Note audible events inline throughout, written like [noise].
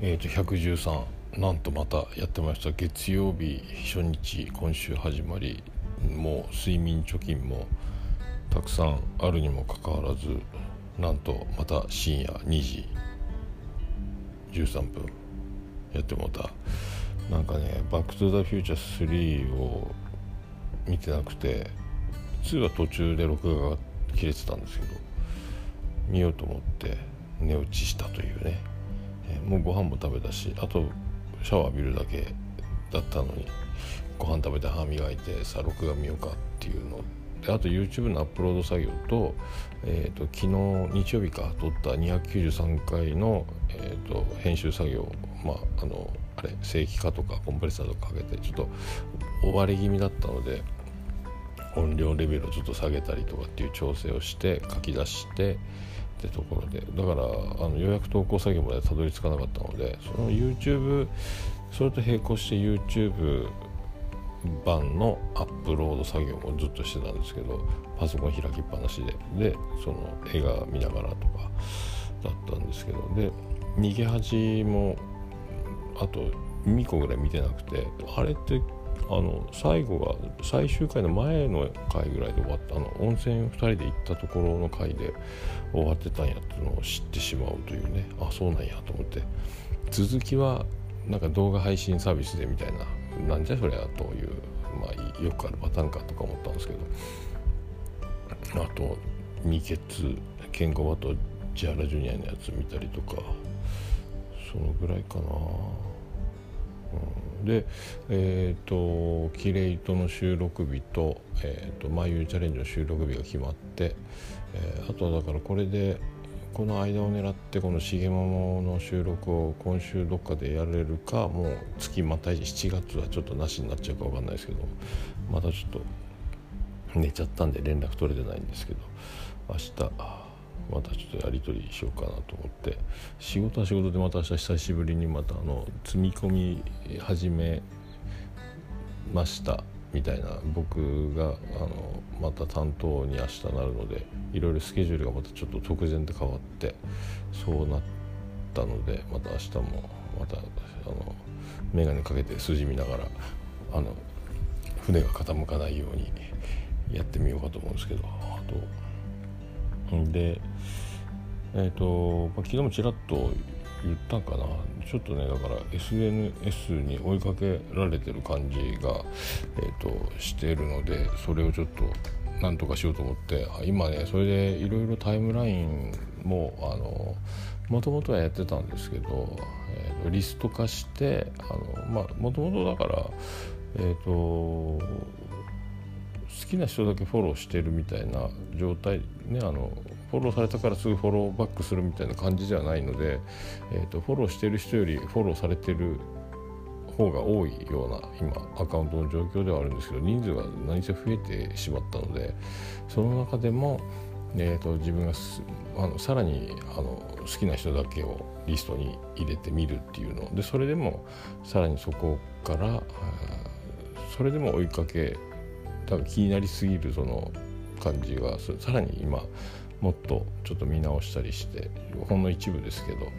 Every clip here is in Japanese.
えー、と113なんとまたやってました。月曜日初日今週始まりもう睡眠貯金もたくさんあるにもかかわらずなんとまた深夜2時13分やってもた。なんかね「バック・トゥ・ザ・フューチャー3」を見てなくて2は途中で録画が切れてたんですけど見ようと思って寝落ちしたというね、もうご飯も食べたしあとシャワー浴びるだけだったのにご飯食べて歯磨いてさ録画見ようかっていうの。であと YouTube のアップロード作業と,、えーと、昨日日曜日か撮った293回の、えーと、編集作業まああのあれ正規化とかコンプレッサーとかかけてちょっと追われ気味だったので音量レベルをちょっと下げたりとかっていう調整をして書き出してってところで。だからあのようやく投稿作業までたどり着かなかったのでその YouTube それと並行して YouTube 版のアップロード作業もずっとしてたんですけどパソコン開きっぱなしで。でその映画見ながらとかだったんですけど。で逃げ恥もあと2個ぐらい見てなくてあれってあの最後が最終回の前の回ぐらいで終わったあの温泉2人で行ったところの回で終わってたんやっていうのを知ってしまうというね。あそうなんやと思って。続きはなんか動画配信サービスでみたいななんじゃそりゃという、まあ、よくあるパターンかとか思ったんですけど。あと「二血」ケンコバと千原ジュニアのやつ見たりとかそのぐらいかな。うん、でえっ、ー、とキレイトの収録日と「えーと、マイユーチャレンジ」の収録日が決まって、えー、あとはだからこれでこの間を狙ってこの「しげもも」の収録を今週どっかでやれるかもう月また7月はちょっとなしになっちゃうか分かんないですけどまたちょっと寝ちゃったんで連絡取れてないんですけど明日またちょっとやり取りしようかなと思って。仕事は仕事でまた明日久しぶりにまたあの積み込み始めましたみたいな。僕があのまた担当に明日なるのでいろいろスケジュールがまたちょっと直前で変わってそうなったのでまた明日もまたあの眼鏡かけて筋見ながらあの船が傾かないようにやってみようかと思うんですけどあとでえっ、ー、と、まあ、昨日もちらっと言ったんかな。ちょっとねだから SNS に追いかけられてる感じが、えーと、しているのでそれをちょっとなんとかしようと思って今ねそれでいろいろタイムラインもあのもともとはやってたんですけど、えーと、リスト化してもともとだからえっ、ー、と好きな人だけフォローしてるみたいな状態ねあのフォローされたからすぐフォローバックするみたいな感じではないので、えーと、フォローしてる人よりフォローされてる方が多いような今アカウントの状況ではあるんですけど人数が何せ増えてしまったのでその中でも、えーと、自分があのさらにあの好きな人だけをリストに入れてみるっていうの。でそれでもさらにそこからそれでも追いかけ多分気になりすぎるその感じがさらに今もっとちょっと見直したりしてほんの一部ですけど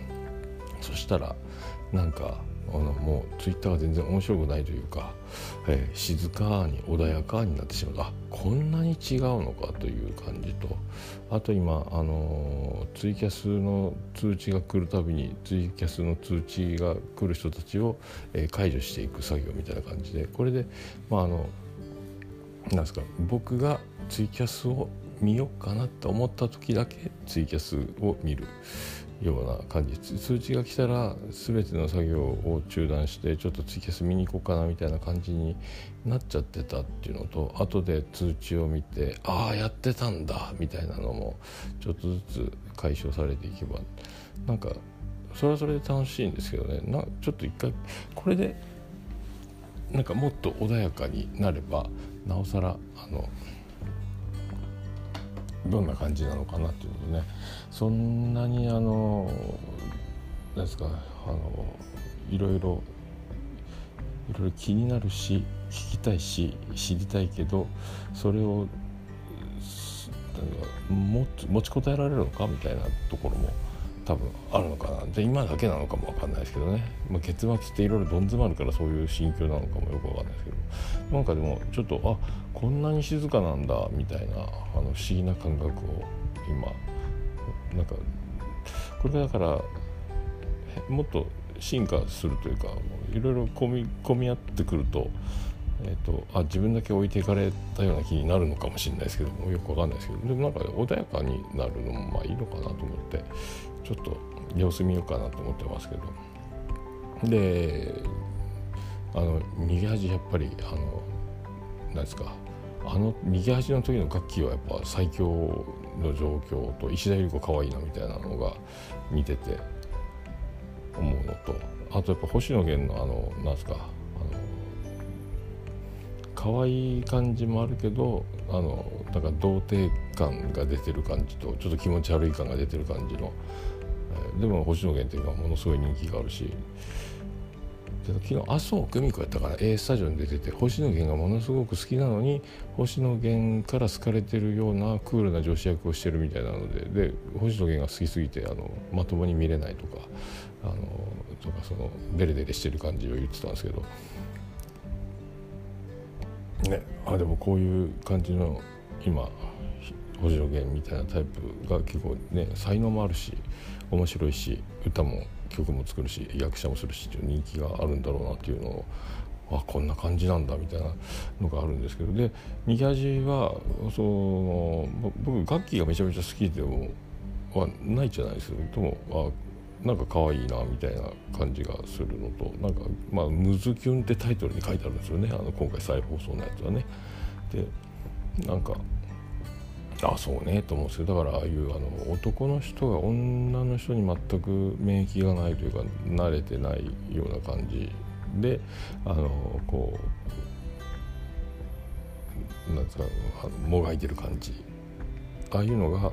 そしたらなんかあのもうツイッターが全然面白くないというか、えー、静かに穏やかになってしまう。あこんなに違うのかという感じと。あと今、あのー、ツイキャスの通知が来るたびにツイキャスの通知が来る人たちを、えー、解除していく作業みたいな感じでこれで、まあ、あのなんですか僕がツイキャスを見ようかなと思った時だけツイキャスを見る。ような感じ。通知が来たら全ての作業を中断してちょっとツイキャス見に行こうかなみたいな感じになっちゃってたっていうのと後で通知を見てああやってたんだみたいなのもちょっとずつ解消されていけば。なんかそれはそれで楽しいんですけどね。なちょっと一回これでなんかもっと穏やかになればなおさらあのどんな感じなのかなっていうのね。そんなにあの何ですかあのいろいろいろいろ気になるし聞きたいし知りたいけどそれを持ちこたえられるのかみたいなところも多分あるのかな。で今だけなのかも分かんないですけどね、まあ、結末っていろいろどん詰まるからそういう心境なのかもよく分かんないですけど。なんかでもちょっとあこんなに静かなんだみたいなあの不思議な感覚を今なんかこれがだからもっと進化するというかいろいろ込み込み合ってくると,、えーと、あ自分だけ置いていかれたような気になるのかもしれないですけどもよくわかんないですけど。でもなんか穏やかになるのもまあいいのかなと思って。ちょっと様子見ようかなと思ってますけど。であの逃げ恥やっぱりあの何ですか。あの右端の時の楽器はやっぱ最強の状況と石田ゆり子かわいいなみたいなのが似てて思うのとあとやっぱ星野源のあのなんですか。可愛い感じもあるけどあのなんか童貞感が出てる感じとちょっと気持ち悪い感が出てる感じの、えー、でも星野源っていうのはものすごい人気があるし昨日麻生久美子やったから A スタジオに出てて星野源がものすごく好きなのに星野源から好かれてるようなクールな女子役をしてるみたいなのでで星野源が好きすぎてあのまともに見れないとかあのとかそのデレデレしてる感じを言ってたんですけどねあでもこういう感じの今星野源みたいなタイプが結構ね才能もあるし面白いし歌も曲も作るし役者もするしっていう人気があるんだろうなっていうのをあこんな感じなんだみたいなのがあるんですけどで右端はその僕楽器がめちゃめちゃ好きでもはないじゃないですけどもあなんか可愛いなみたいな感じがするのとなんかまあ「ムズキュン」ってタイトルに書いてあるんですよねあの今回再放送のやつはね。でなんかあそうねと思うんですけどだからああいうあの男の人が女の人に全く免疫がないというか慣れてないような感じであのこうなんですかもがいてる感じああいうのが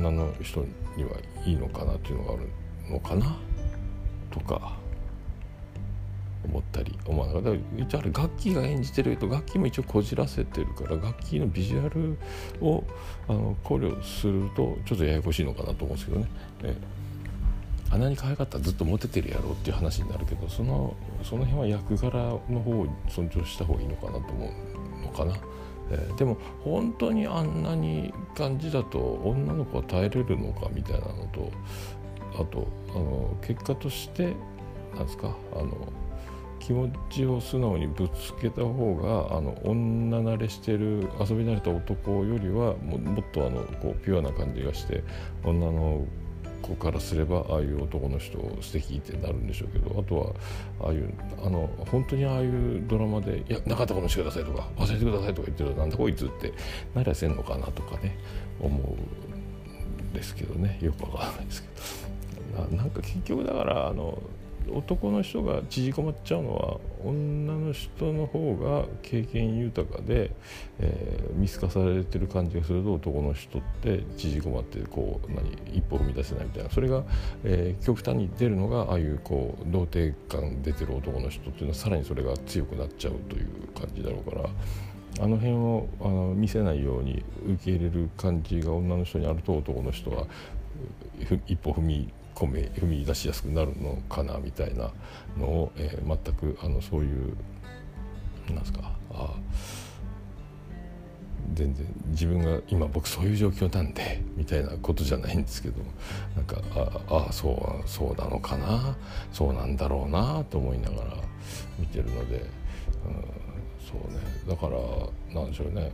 女の人にはいいのかなっていうのがあるのかな？とか思ったり思わなかった一応あれ楽器が演じてると楽器も一応こじらせてるから楽器のビジュアルをあの考慮するとちょっとややこしいのかなと思うんですけどね。えあんなに可愛かったらずっとモテてるやろっていう話になるけどそのその辺は役柄の方を尊重した方がいいのかなと思うのかな。えー、でも本当にあんなに感じだと女の子は耐えれるのかみたいなのとあとあの結果としてなんですかあの気持ちを素直にぶつけた方があの女慣れしてる遊び慣れた男よりはももっとあのこうピュアな感じがして女の子からすればああいう男の人素敵ってなるんでしょうけどあとはああいうあの本当にああいうドラマで「いやなかったことにしてください」とか「忘れてください」とか言ってるとなんだこいつってなりゃせんのかなとかね思うんですけどね。よくわからないですけど。なんか結局だからあの男の人が縮こまっちゃうのは女の人の方が経験豊かで、えー、見透かされてる感じがすると男の人って縮こまってこう何一歩踏み出せないみたいなそれが、えー、極端に出るのがああいうこう童貞感出てる男の人っていうのはさらにそれが強くなっちゃうという感じだろうから。あの辺をあの見せないように受け入れる感じが女の人にあると男の人は一歩踏み込め踏み出しやすくなるのかなみたいなのを、えー、全くあのそういうなんですかあ全然自分が今僕そういう状況なんでみたいなことじゃないんですけどなんかああそうそうなのかなそうなんだろうなと思いながら見てるので、うん、そうねだからなんでしょうね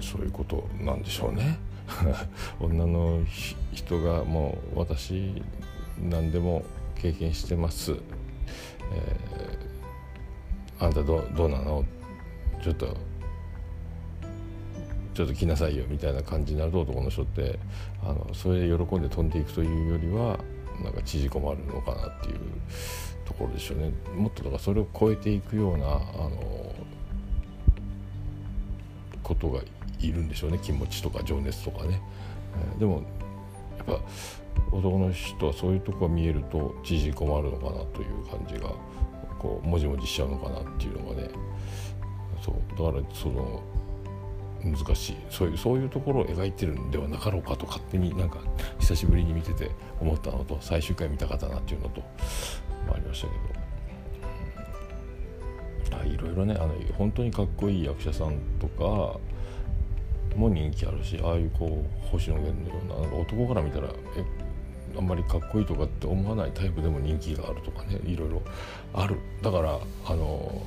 そういうことなんでしょうね。[laughs] 女の人がもう私何でも経験してます、えー、あんたどどうなの？ちょっとちょっと来なさいよみたいな感じになると男の人ってあのそれで喜んで飛んでいくというよりはなんか縮こまるのかなっていうところでしょうね。もっとだからそれを超えていくようなあのことがいるんでしょうね。気持ちとか情熱とかね、えー、でもやっぱ男の人はそういうとこが見えると縮こまるのかなという感じがこうもじもじしちゃうのかなっていうのがね。そう。だからその難しい。そういうそういうところを描いてるんではなかろうかと勝手になんか久しぶりに見てて思ったのと最終回見たかったなっていうのと、まあ、ありましたけど。あいろいろねあの本当にかっこいい役者さんとかも人気あるしああいうこう星野源のようななんか男から見たらえあんまりかっこいいとかって思わないタイプでも人気があるとかねいろいろある。だからあの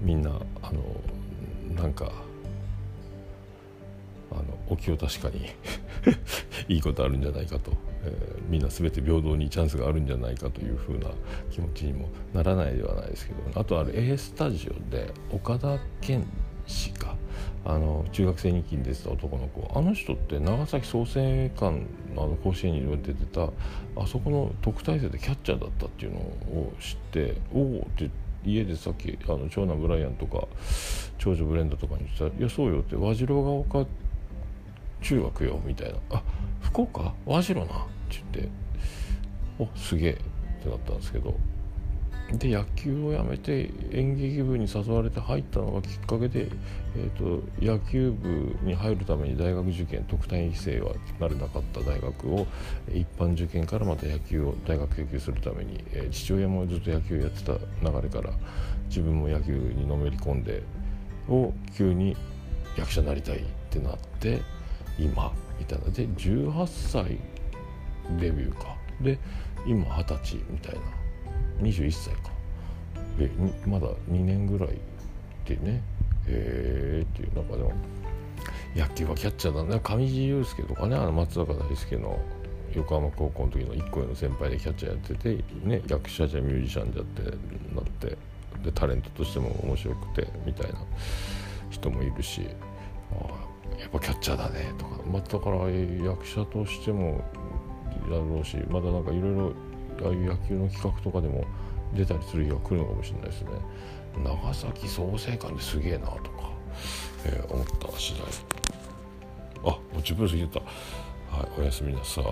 みんなあのなんかあのお気を確かに [laughs] いいことあるんじゃないかと、えー、みんな全て平等にチャンスがあるんじゃないかというふうな気持ちにもならないではないですけどあとあれ A スタジオで岡田健氏か。あの中学生日記に出てた男の子。あの人って長崎創成館のあの甲子園に出てたあそこの特待生でキャッチャーだったっていうのを知っておおって家でさっきあの長男ブライアンとか長女ブレンダとかに言ってたら「いやそうよ」って「和次郎が丘中学よ」みたいな「あ福岡？和次郎な」って言って「おすげえ」ってなったんですけど。で野球をやめて演劇部に誘われて入ったのがきっかけで、えーと、野球部に入るために大学受験特待生はなれなかった大学を一般受験からまた野球を大学野球するために、えー、父親もずっと野球やってた流れから自分も野球にのめり込んでを急に役者になりたいってなって今みたいなで18歳デビューかで今二十歳みたいな。21歳か。えまだ2年ぐらいでね。へえっていう。中でも野球はキャッチャーだね。上地雄介とかねあの松坂大輔の横浜高校の時の1個上の先輩でキャッチャーやってて、ね、役者じゃミュージシャンじゃってなってでタレントとしても面白くてみたいな人もいるしあやっぱキャッチャーだねとか、まあ、だから役者としてもやろうしまだなんかいろいろああいう野球の企画とかでも出たりする日が来るのかもしれないですね。長崎創成館ですげえなとか、えー、思った次第。あもう10分過ぎてた。はいおやすみなさい。